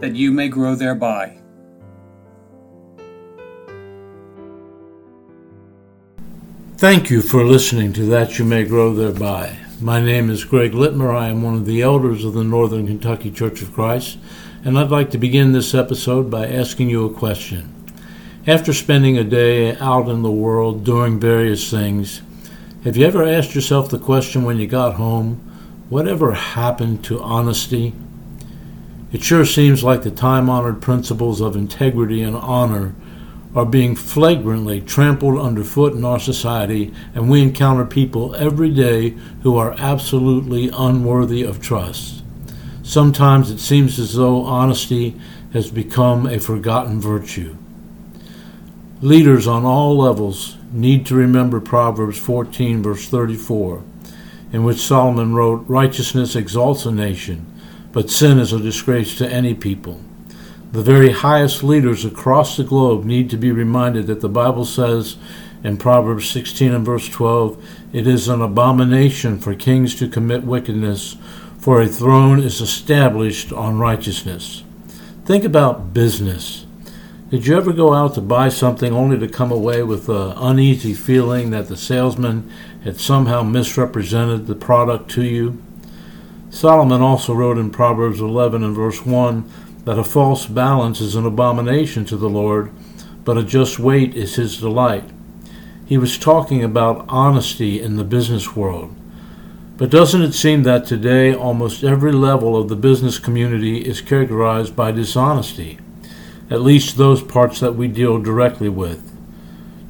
that you may grow thereby. Thank you for listening to That You May Grow Thereby. My name is Greg Litmer. I am one of the elders of the Northern Kentucky Church of Christ, and I'd like to begin this episode by asking you a question. After spending a day out in the world doing various things, have you ever asked yourself the question when you got home, whatever happened to honesty? It sure seems like the time honored principles of integrity and honor are being flagrantly trampled underfoot in our society, and we encounter people every day who are absolutely unworthy of trust. Sometimes it seems as though honesty has become a forgotten virtue. Leaders on all levels need to remember Proverbs 14, verse 34, in which Solomon wrote, Righteousness exalts a nation but sin is a disgrace to any people. The very highest leaders across the globe need to be reminded that the Bible says in Proverbs 16 and verse 12, It is an abomination for kings to commit wickedness, for a throne is established on righteousness. Think about business. Did you ever go out to buy something only to come away with an uneasy feeling that the salesman had somehow misrepresented the product to you? Solomon also wrote in Proverbs 11 and verse 1 that a false balance is an abomination to the Lord, but a just weight is his delight. He was talking about honesty in the business world. But doesn't it seem that today almost every level of the business community is characterized by dishonesty? At least those parts that we deal directly with.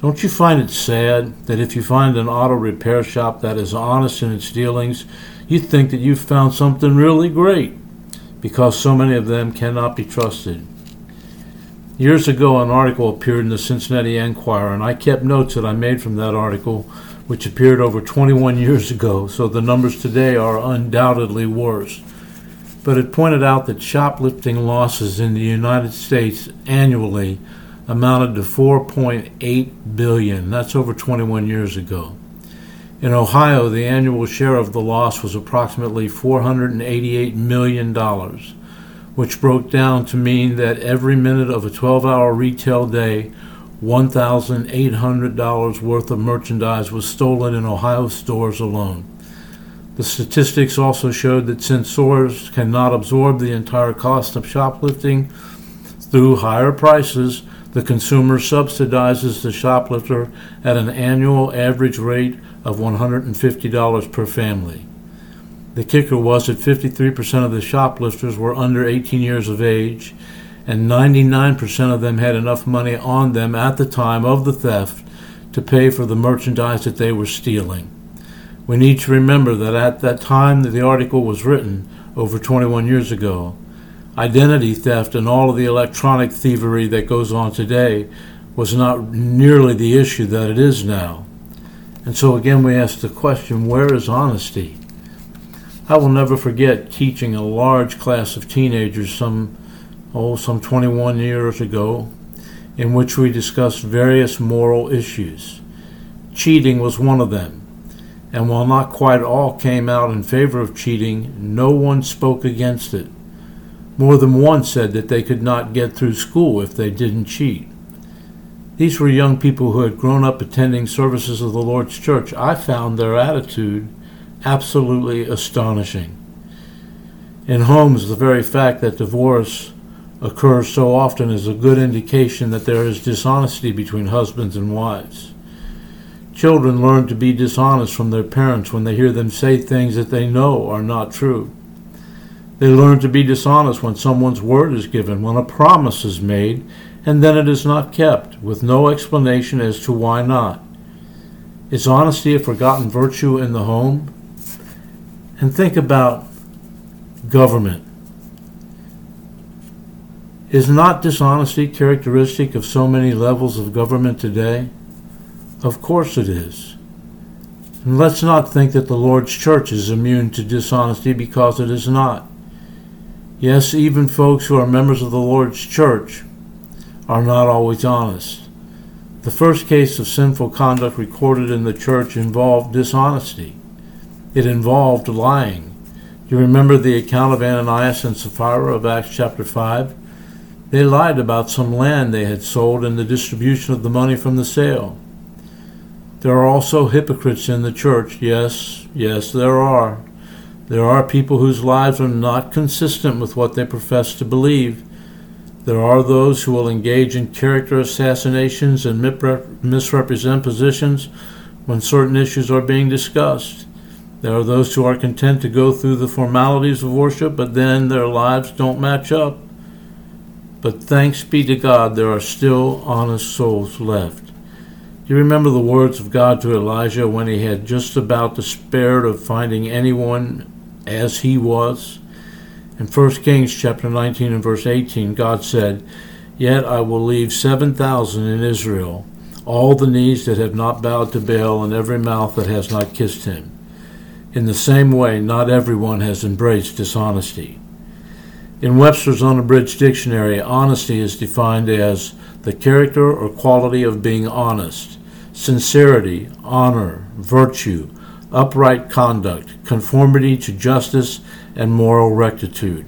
Don't you find it sad that if you find an auto repair shop that is honest in its dealings, you think that you've found something really great because so many of them cannot be trusted. Years ago, an article appeared in the Cincinnati Enquirer, and I kept notes that I made from that article, which appeared over 21 years ago, so the numbers today are undoubtedly worse. But it pointed out that shoplifting losses in the United States annually amounted to 4.8 billion. That's over 21 years ago. In Ohio, the annual share of the loss was approximately $488 million, which broke down to mean that every minute of a 12 hour retail day, $1,800 worth of merchandise was stolen in Ohio stores alone. The statistics also showed that since stores cannot absorb the entire cost of shoplifting through higher prices, the consumer subsidizes the shoplifter at an annual average rate of $150 per family. The kicker was that 53% of the shoplifters were under 18 years of age, and 99% of them had enough money on them at the time of the theft to pay for the merchandise that they were stealing. We need to remember that at that time that the article was written, over 21 years ago, identity theft and all of the electronic thievery that goes on today was not nearly the issue that it is now. And so again, we ask the question where is honesty? I will never forget teaching a large class of teenagers some, oh, some 21 years ago, in which we discussed various moral issues. Cheating was one of them. And while not quite all came out in favor of cheating, no one spoke against it. More than once said that they could not get through school if they didn't cheat. These were young people who had grown up attending services of the Lord's church. I found their attitude absolutely astonishing. In homes, the very fact that divorce occurs so often is a good indication that there is dishonesty between husbands and wives. Children learn to be dishonest from their parents when they hear them say things that they know are not true. They learn to be dishonest when someone's word is given, when a promise is made, and then it is not kept, with no explanation as to why not. Is honesty a forgotten virtue in the home? And think about government. Is not dishonesty characteristic of so many levels of government today? Of course it is. And let's not think that the Lord's church is immune to dishonesty because it is not. Yes, even folks who are members of the Lord's church are not always honest. The first case of sinful conduct recorded in the church involved dishonesty. It involved lying. Do you remember the account of Ananias and Sapphira of Acts chapter 5? They lied about some land they had sold and the distribution of the money from the sale. There are also hypocrites in the church. Yes, yes, there are. There are people whose lives are not consistent with what they profess to believe. There are those who will engage in character assassinations and misrepresent positions when certain issues are being discussed. There are those who are content to go through the formalities of worship, but then their lives don't match up. But thanks be to God, there are still honest souls left. You remember the words of God to Elijah when he had just about despaired of finding anyone as he was. In 1 Kings chapter 19 and verse 18, God said, Yet I will leave 7,000 in Israel, all the knees that have not bowed to Baal and every mouth that has not kissed him. In the same way, not everyone has embraced dishonesty. In Webster's Unabridged Dictionary, honesty is defined as the character or quality of being honest, sincerity, honor, virtue, upright conduct, conformity to justice, and moral rectitude.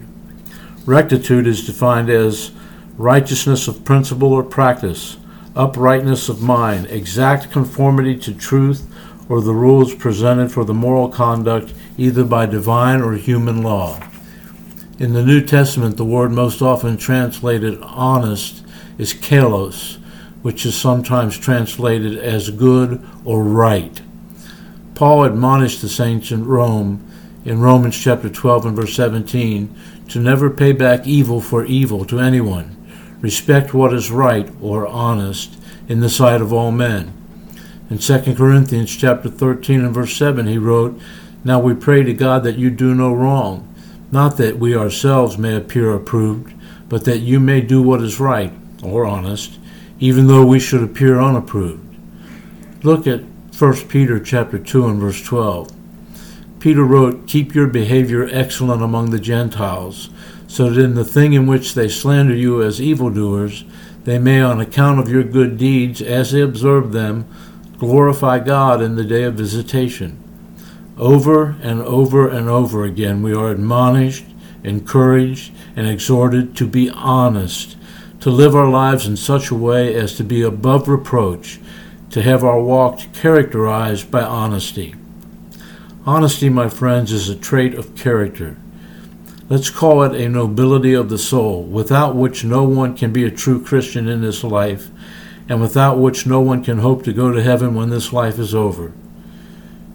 Rectitude is defined as righteousness of principle or practice, uprightness of mind, exact conformity to truth or the rules presented for the moral conduct either by divine or human law. In the New Testament, the word most often translated honest is kalos, which is sometimes translated as good or right. Paul admonished the saints in Rome in Romans chapter 12 and verse 17 to never pay back evil for evil to anyone. Respect what is right or honest in the sight of all men. In 2 Corinthians chapter 13 and verse 7 he wrote, Now we pray to God that you do no wrong, not that we ourselves may appear approved, but that you may do what is right or honest, even though we should appear unapproved. Look at 1 Peter chapter 2 and verse 12. Peter wrote, Keep your behavior excellent among the Gentiles, so that in the thing in which they slander you as evildoers, they may, on account of your good deeds, as they observe them, glorify God in the day of visitation. Over and over and over again, we are admonished, encouraged, and exhorted to be honest, to live our lives in such a way as to be above reproach to have our walk characterized by honesty. Honesty, my friends, is a trait of character. Let's call it a nobility of the soul, without which no one can be a true Christian in this life, and without which no one can hope to go to heaven when this life is over.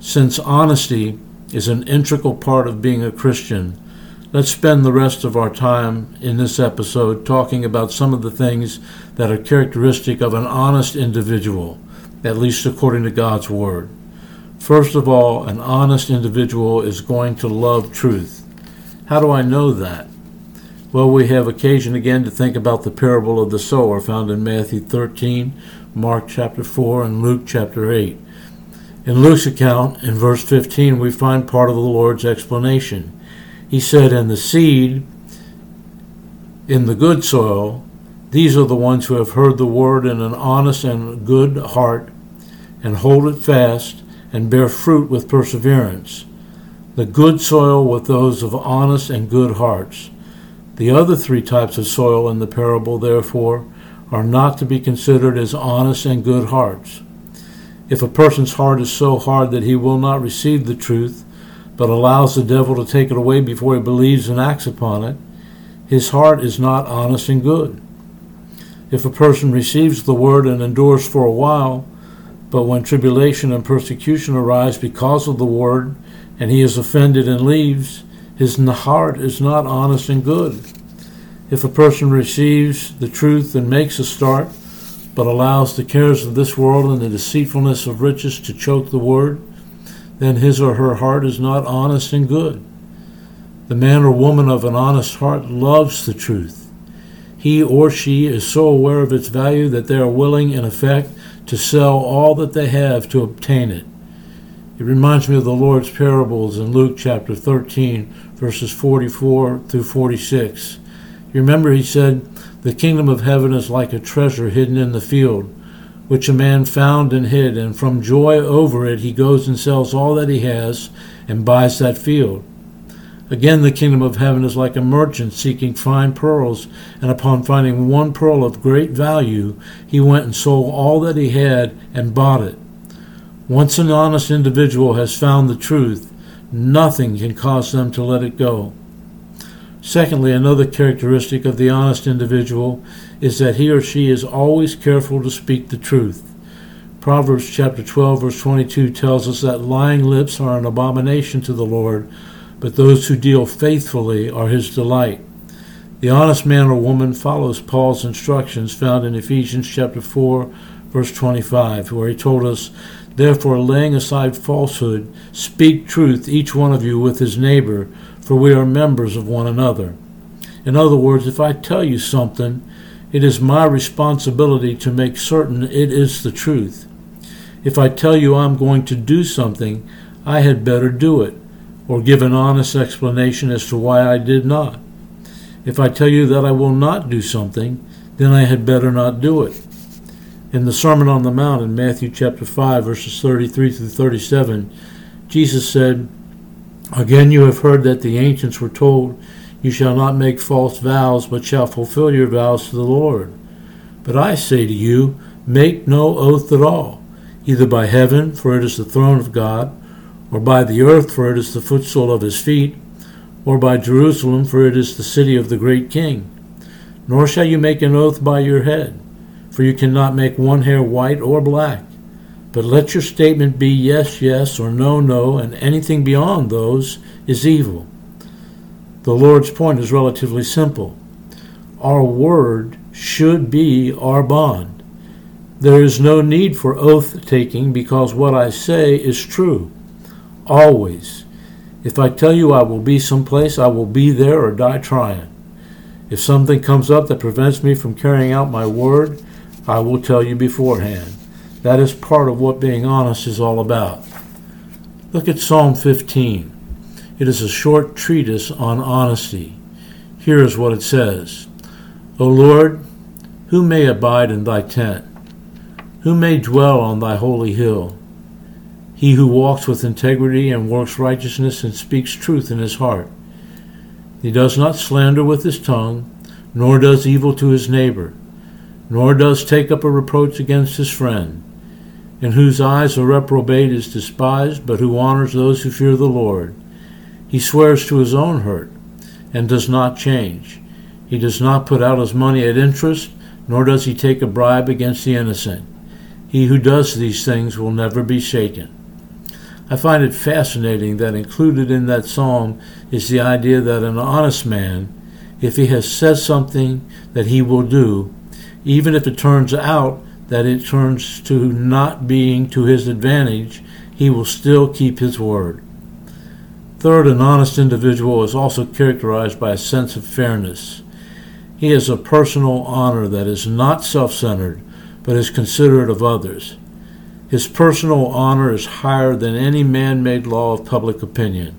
Since honesty is an integral part of being a Christian, let's spend the rest of our time in this episode talking about some of the things that are characteristic of an honest individual at least according to God's Word. First of all, an honest individual is going to love truth. How do I know that? Well, we have occasion again to think about the parable of the sower found in Matthew 13, Mark chapter 4, and Luke chapter 8. In Luke's account, in verse 15, we find part of the Lord's explanation. He said, And the seed in the good soil, these are the ones who have heard the word in an honest and good heart and hold it fast and bear fruit with perseverance. The good soil with those of honest and good hearts. The other three types of soil in the parable, therefore, are not to be considered as honest and good hearts. If a person's heart is so hard that he will not receive the truth, but allows the devil to take it away before he believes and acts upon it, his heart is not honest and good. If a person receives the word and endures for a while, but when tribulation and persecution arise because of the word, and he is offended and leaves, his heart is not honest and good. If a person receives the truth and makes a start, but allows the cares of this world and the deceitfulness of riches to choke the word, then his or her heart is not honest and good. The man or woman of an honest heart loves the truth. He or she is so aware of its value that they are willing, in effect, to sell all that they have to obtain it. It reminds me of the Lord's parables in Luke chapter 13, verses 44 through 46. You remember he said, The kingdom of heaven is like a treasure hidden in the field, which a man found and hid, and from joy over it he goes and sells all that he has and buys that field. Again, the kingdom of heaven is like a merchant seeking fine pearls, and upon finding one pearl of great value, he went and sold all that he had and bought it. Once an honest individual has found the truth, nothing can cause them to let it go. Secondly, another characteristic of the honest individual is that he or she is always careful to speak the truth. Proverbs chapter 12 verse 22 tells us that lying lips are an abomination to the Lord, but those who deal faithfully are his delight. The honest man or woman follows Paul's instructions found in Ephesians chapter 4 verse 25 where he told us therefore laying aside falsehood speak truth each one of you with his neighbor for we are members of one another. In other words, if I tell you something, it is my responsibility to make certain it is the truth. If I tell you I'm going to do something, I had better do it or give an honest explanation as to why I did not. If I tell you that I will not do something, then I had better not do it. In the Sermon on the Mount in Matthew chapter 5 verses 33 through 37, Jesus said, Again you have heard that the ancients were told, You shall not make false vows, but shall fulfill your vows to the Lord. But I say to you, make no oath at all, either by heaven, for it is the throne of God, or by the earth, for it is the footstool of his feet, or by Jerusalem, for it is the city of the great king. Nor shall you make an oath by your head, for you cannot make one hair white or black. But let your statement be yes, yes, or no, no, and anything beyond those is evil. The Lord's point is relatively simple. Our word should be our bond. There is no need for oath taking because what I say is true. Always. If I tell you I will be someplace, I will be there or die trying. If something comes up that prevents me from carrying out my word, I will tell you beforehand. That is part of what being honest is all about. Look at Psalm 15. It is a short treatise on honesty. Here is what it says O Lord, who may abide in thy tent? Who may dwell on thy holy hill? He who walks with integrity and works righteousness and speaks truth in his heart. He does not slander with his tongue, nor does evil to his neighbor, nor does take up a reproach against his friend, in whose eyes a reprobate is despised, but who honors those who fear the Lord. He swears to his own hurt, and does not change. He does not put out his money at interest, nor does he take a bribe against the innocent. He who does these things will never be shaken. I find it fascinating that included in that psalm is the idea that an honest man, if he has said something that he will do, even if it turns out that it turns to not being to his advantage, he will still keep his word. Third, an honest individual is also characterized by a sense of fairness. He has a personal honor that is not self centered, but is considerate of others. His personal honor is higher than any man made law of public opinion.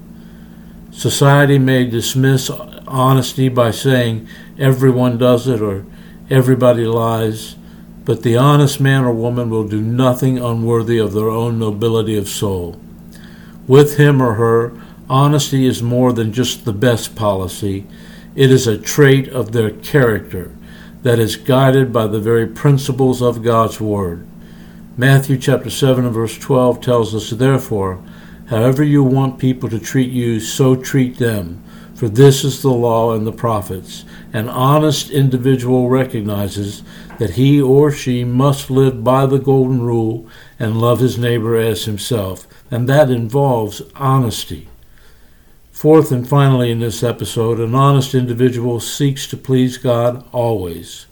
Society may dismiss honesty by saying everyone does it or everybody lies, but the honest man or woman will do nothing unworthy of their own nobility of soul. With him or her, honesty is more than just the best policy, it is a trait of their character that is guided by the very principles of God's Word. Matthew chapter 7 and verse 12 tells us, Therefore, however you want people to treat you, so treat them. For this is the law and the prophets. An honest individual recognizes that he or she must live by the golden rule and love his neighbor as himself, and that involves honesty. Fourth and finally, in this episode, an honest individual seeks to please God always.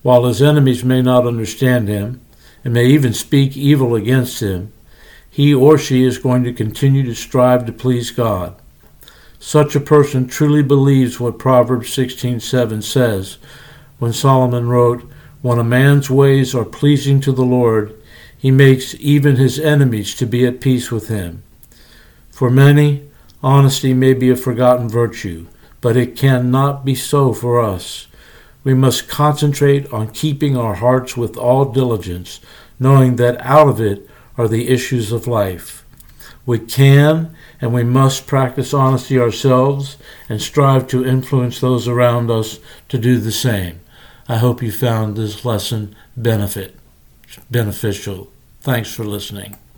While his enemies may not understand him, and may even speak evil against him, he or she is going to continue to strive to please God. Such a person truly believes what Proverbs 16:7 says, when Solomon wrote, When a man's ways are pleasing to the Lord, he makes even his enemies to be at peace with him. For many, honesty may be a forgotten virtue, but it cannot be so for us. We must concentrate on keeping our hearts with all diligence, knowing that out of it are the issues of life. We can and we must practice honesty ourselves and strive to influence those around us to do the same. I hope you found this lesson benefit beneficial. Thanks for listening.